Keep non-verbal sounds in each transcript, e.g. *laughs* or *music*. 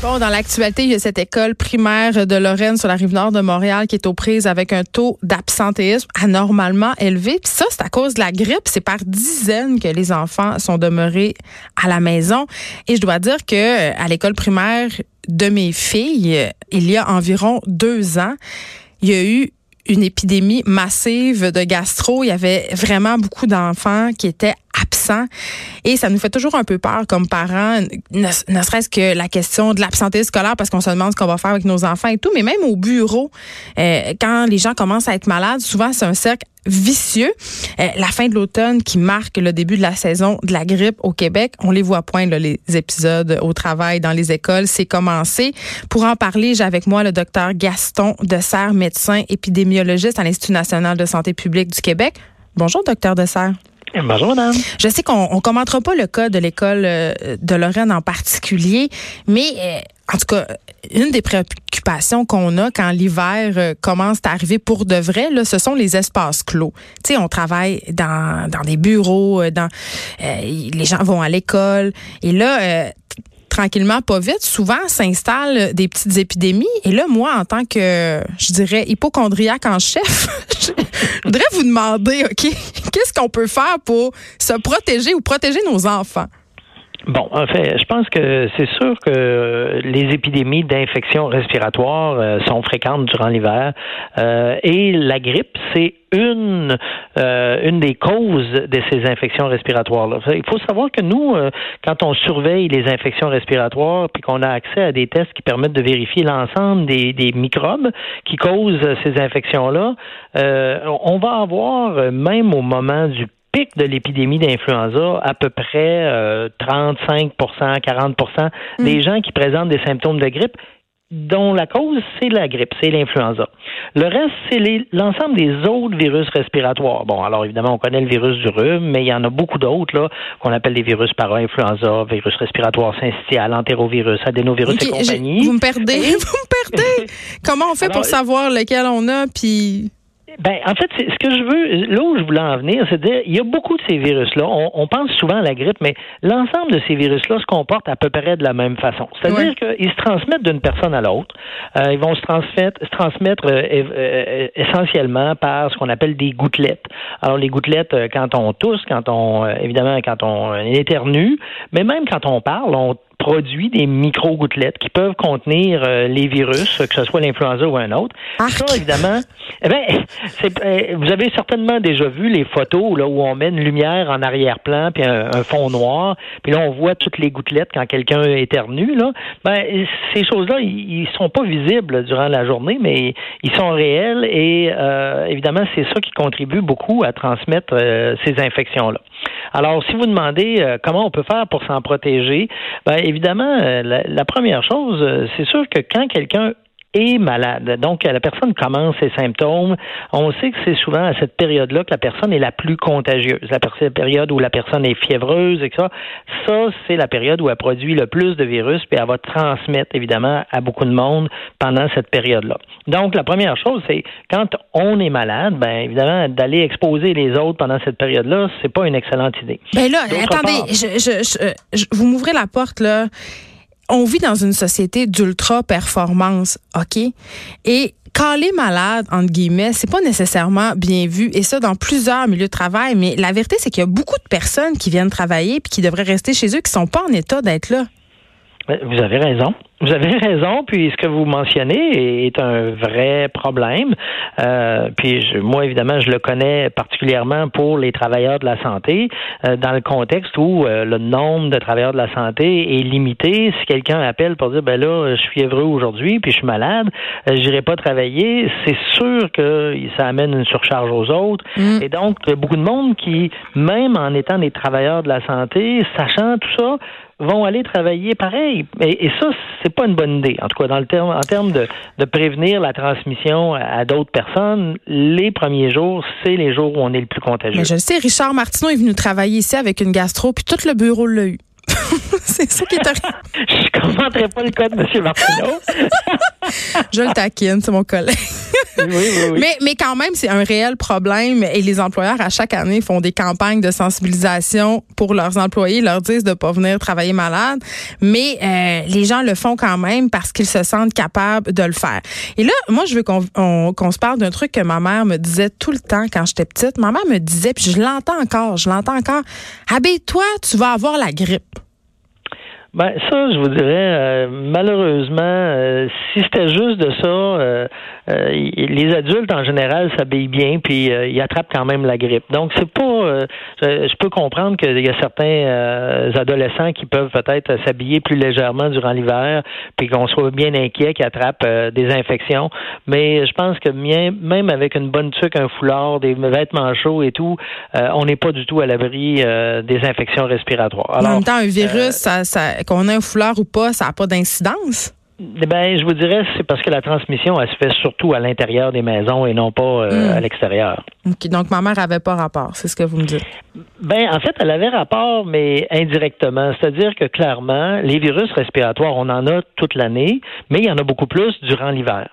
Bon, dans l'actualité, il y a cette école primaire de Lorraine sur la rive nord de Montréal qui est aux prises avec un taux d'absentéisme anormalement élevé. Puis ça, c'est à cause de la grippe. C'est par dizaines que les enfants sont demeurés à la maison. Et je dois dire que à l'école primaire de mes filles, il y a environ deux ans, il y a eu une épidémie massive de gastro. Il y avait vraiment beaucoup d'enfants qui étaient absents. Et ça nous fait toujours un peu peur comme parents, ne, serait-ce que la question de l'absenté scolaire parce qu'on se demande ce qu'on va faire avec nos enfants et tout, mais même au bureau, euh, quand les gens commencent à être malades, souvent c'est un cercle vicieux. Euh, la fin de l'automne qui marque le début de la saison de la grippe au Québec, on les voit point là, les épisodes au travail, dans les écoles, c'est commencé. Pour en parler, j'ai avec moi le docteur Gaston Dessert, médecin épidémiologiste à l'Institut national de santé publique du Québec. Bonjour, docteur Dessert. Bonjour, madame. Je sais qu'on ne commentera pas le cas de l'école euh, de Lorraine en particulier, mais euh, en tout cas, une des préoccupations qu'on a quand l'hiver euh, commence à arriver pour de vrai, là, ce sont les espaces clos. Tu sais, on travaille dans, dans des bureaux, dans les gens vont à l'école, et là, tranquillement, pas vite, souvent s'installent des petites épidémies. Et là, moi, en tant que, je dirais, hypochondriaque en chef, *laughs* je voudrais vous demander, OK, *laughs* qu'est-ce qu'on peut faire pour se protéger ou protéger nos enfants? Bon, en fait, je pense que c'est sûr que les épidémies d'infections respiratoires euh, sont fréquentes durant l'hiver euh, et la grippe, c'est une euh, une des causes de ces infections respiratoires. -là. Il faut savoir que nous, quand on surveille les infections respiratoires, puis qu'on a accès à des tests qui permettent de vérifier l'ensemble des, des, microbes qui causent ces infections-là, on va avoir même au moment du pic de l'épidémie d'influenza, à peu près 35 euh, 40 mm. des gens qui présentent des symptômes de grippe dont la cause, c'est la grippe, c'est l'influenza. Le reste, c'est l'ensemble des autres virus respiratoires. Bon, alors évidemment, on connaît le virus du rhume, mais il y en a beaucoup d'autres là qu'on appelle les virus para-influenza, virus respiratoire syncytial, entérovirus, adénovirus et compagnie. Vous me perdez, *laughs* vous me perdez. *laughs* Comment on fait pour savoir lequel on a, puis ben, en fait, ce que je veux, là où je voulais en venir, c'est dire, il y a beaucoup de ces virus-là. On, pense souvent à la grippe, mais l'ensemble de ces virus-là se comportent à peu près de la même façon. C'est-à-dire qu'ils se transmettent d'une personne à l'autre. Euh, ils vont se transmettre, se transmettre euh, euh, essentiellement par ce qu'on appelle des gouttelettes. Alors, les gouttelettes, quand on tousse, quand on, évidemment, quand on éternue, mais même quand on parle, on produit des micro-gouttelettes qui peuvent contenir euh, les virus, que ce soit l'influenza ou un autre. Ça, évidemment, eh ben, euh, vous avez certainement déjà vu les photos là, où on met une lumière en arrière-plan puis un, fond noir, puis là, on voit toutes les gouttelettes quand quelqu'un éternue. Là. Ben, ces choses-là, ils, sont pas visibles durant la journée, mais ils sont réels et euh, évidemment, c'est ça qui contribue beaucoup à transmettre ces infections-là. Alors, si vous demandez comment on peut faire pour s'en protéger, ben, évidemment, euh, la, première chose, euh, c'est sûr que quand quelqu'un est malade. Donc, la personne commence ses symptômes. On sait que c'est souvent à cette période-là que la personne est la plus contagieuse. La période où la personne est fiévreuse, et ça, ça, c'est la période où elle produit le plus de virus, puis elle va transmettre, évidemment, à beaucoup de monde pendant cette période-là. Donc, la première chose, c'est quand on est malade, ben évidemment, d'aller exposer les autres pendant cette période-là, c'est pas une excellente idée. Ben là, attendez, je, vous m'ouvrez la porte, là on vit dans une société d'ultra performance, OK? Et quand les malades, entre guillemets, c'est pas nécessairement bien vu, et ça dans plusieurs milieux de travail, mais la vérité, c'est qu'il y a beaucoup de personnes qui viennent travailler puis qui devraient rester chez eux qui sont pas en état d'être là. Vous avez raison. Vous avez *laughs* raison, puis ce que vous mentionnez est un vrai problème. Euh, puis moi, évidemment, je le connais particulièrement pour les travailleurs de la santé, euh, dans le contexte où euh, le nombre de travailleurs de la santé est limité. Si quelqu'un appelle pour dire, ben là, je suis fiévreux aujourd'hui, puis je suis malade, euh, j'irai pas travailler, c'est sûr que ça amène une surcharge aux autres. Mm. Et donc, il y a beaucoup de monde qui, même en étant des travailleurs de la santé, sachant tout ça, vont aller travailler pareil. Et, ça, c'est pas une bonne idée. En tout cas, dans le terme, en termes de, de prévenir la transmission à, d'autres personnes, les premiers jours, c'est les jours où on est le plus contagieux. Mais je sais, Richard Martineau est venu travailler ici avec une gastro, puis tout le bureau l'a eu. *laughs* *laughs* c'est ça qui est arrivé. je commenterai pas le cas de M. Martineau. *laughs* je le taquine, c'est mon collègue. Mais, mais quand même, c'est un réel problème et les employeurs, à chaque année, font des campagnes de sensibilisation pour leurs employés, leur disent de pas venir travailler malade. Mais euh, les gens le font quand même parce qu'ils se sentent capables de le faire. Et là, moi, je veux qu'on se parle d'un truc que ma mère me disait tout le temps quand j'étais petite. Ma mère me disait, puis je l'entends encore, je l'entends encore, habille-toi, tu vas avoir la grippe. Ben ça, je vous dirais, euh, malheureusement, euh, si c'était juste de ça, euh, les adultes en général s'habillent bien, puis ils attrapent quand même la grippe. Donc c'est pas, je peux comprendre qu'il y a certains adolescents qui peuvent peut-être s'habiller plus légèrement durant l'hiver, puis qu'on soit bien inquiet qu'ils attrapent des infections. Mais je pense que même avec une bonne tuque, un foulard, des vêtements chauds et tout, on n'est pas du tout à l'abri des infections respiratoires. Alors, en même temps, un virus, ça, ça qu'on ait un foulard ou pas, ça n'a pas d'incidence? Ben, je vous dirais, c'est parce que la transmission, elle se fait surtout à l'intérieur des maisons et non pas euh, hmm. à l'extérieur. donc, ma mère n'avait pas rapport, c'est ce que vous me dites. Ben, en fait, elle avait rapport, mais indirectement. C'est-à-dire que clairement, les virus respiratoires, on en a toute l'année, mais il y en a beaucoup plus durant l'hiver.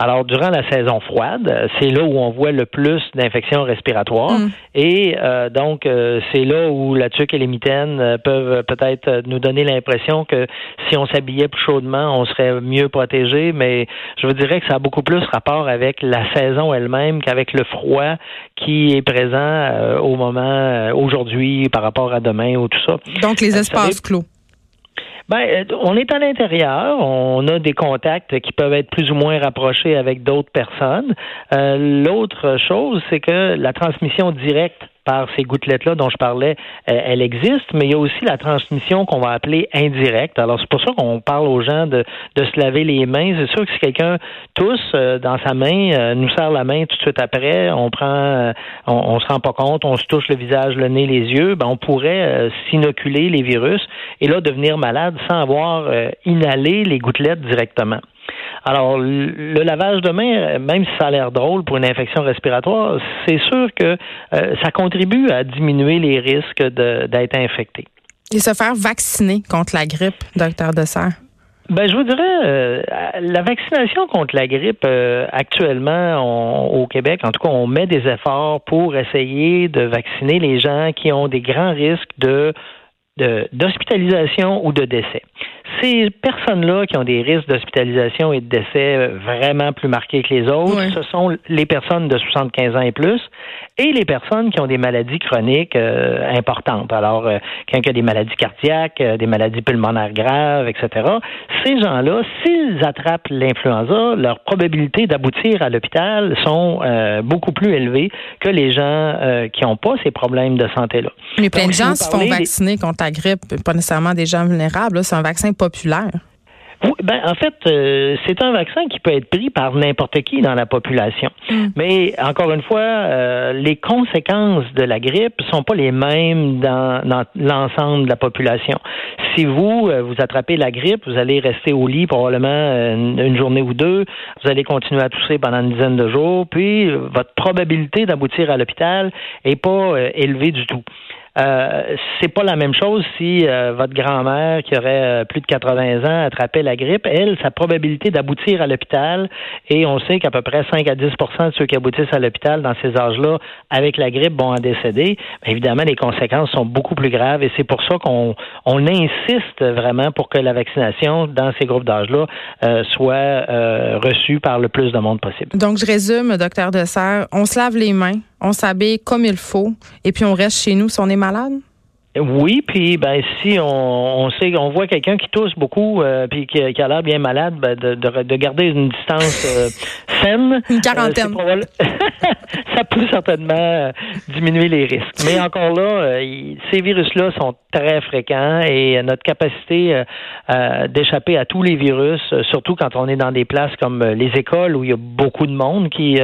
Alors, durant la saison froide, c'est là où on voit le plus d'infections respiratoires. Mm. Et euh, donc, euh, c'est là où la tuque et les mitaines euh, peuvent peut-être nous donner l'impression que si on s'habillait plus chaudement, on serait mieux protégé. Mais je vous dirais que ça a beaucoup plus rapport avec la saison elle-même qu'avec le froid qui est présent au moment aujourd'hui par rapport à demain ou tout ça. Donc, les espaces clos. Ben, euh, on est à l'intérieur, on a des contacts qui peuvent être plus ou moins rapprochés avec d'autres personnes. Euh, l'autre chose, c'est que la transmission directe par ces gouttelettes-là dont je parlais, euh, elle existe, mais il y a aussi la transmission qu'on va appeler indirecte. Alors, c'est pour ça qu'on parle aux gens de, se laver les mains. C'est sûr que si quelqu'un tousse euh, dans sa main, euh, nous serre la main tout de suite après, on prend, on, se rend pas compte, on se touche le visage, le nez, les yeux, ben, on pourrait s'inoculer les virus et là devenir malade sans avoir inhalé les gouttelettes directement. Alors, le lavage de main, même si ça a l'air drôle pour une infection respiratoire, c'est sûr que euh, ça contribue à diminuer les risques d'être infecté. Et se faire vacciner contre la grippe, docteur Dessert? Ben, je vous dirais, euh, la vaccination contre la grippe, euh, actuellement, au Québec, en tout cas, on met des efforts pour essayer de vacciner les gens qui ont des grands risques de d'hospitalisation ou de décès ces personnes-là qui ont des risques d'hospitalisation et de décès vraiment plus marqués que les autres, ce sont les personnes de 75 ans et plus et les personnes qui ont des maladies chroniques euh, importantes. Alors, euh, quand il y a des maladies cardiaques, euh, des maladies pulmonaires graves, etc., ces gens-là, s'ils attrapent l'influenza, leur probabilité d'aboutir à l'hôpital sont beaucoup plus élevées que les gens qui n'ont pas ces problèmes de santé-là. Mais plein de gens se font vacciner contre la grippe, pas nécessairement des gens vulnérables. C'est un vaccin populaire? Oui, ben, en fait, euh, c'est un vaccin qui peut être pris par n'importe qui dans la population. Mm. Mais encore une fois, euh, les conséquences de la grippe sont pas les mêmes dans, dans l'ensemble de la population. Si vous euh, vous attrapez la grippe, vous allez rester au lit probablement une, une, journée ou deux. Vous allez continuer à tousser pendant une dizaine de jours, puis votre probabilité d'aboutir à l'hôpital est pas élevée du tout. Euh, c'est pas la même chose si euh, votre grand-mère qui aurait euh, plus de 80 ans attrapait la grippe. Elle, sa probabilité d'aboutir à l'hôpital, et on sait qu'à peu près 5 à 10% de ceux qui aboutissent à l'hôpital dans ces âges-là avec la grippe vont en décéder. évidemment, les conséquences sont beaucoup plus graves et c'est pour ça qu'on on insiste vraiment pour que la vaccination dans ces groupes d'âge-là soit reçue par le plus de monde possible. Donc, je résume, docteur Dessert, on se lave les mains on s'habille comme il faut et puis on reste chez nous si on est malade? Oui, puis ben si on, on sait on voit quelqu'un qui tousse beaucoup euh, puis qui, a l'air bien malade, ben, de, de, garder une distance euh, *laughs* saine. Une quarantaine. Euh, *laughs* ça peut certainement diminuer les risques. Mais encore là, ces virus-là sont très fréquents et notre capacité d'échapper à tous les virus, surtout quand on est dans des places comme les écoles où il y a beaucoup de monde qui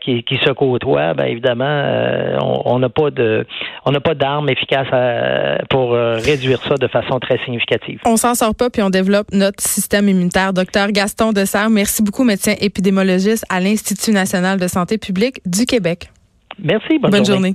qui, qui, se côtoie, ben évidemment, on n'a pas de on n'a pas d'armes efficaces euh, pour euh, réduire ça de façon très significative. On s'en sort pas puis on développe notre système immunitaire. Docteur Gaston Dessert, merci beaucoup, médecin épidémiologiste à l'Institut national de santé publique du Québec. Merci. Bonne, journée.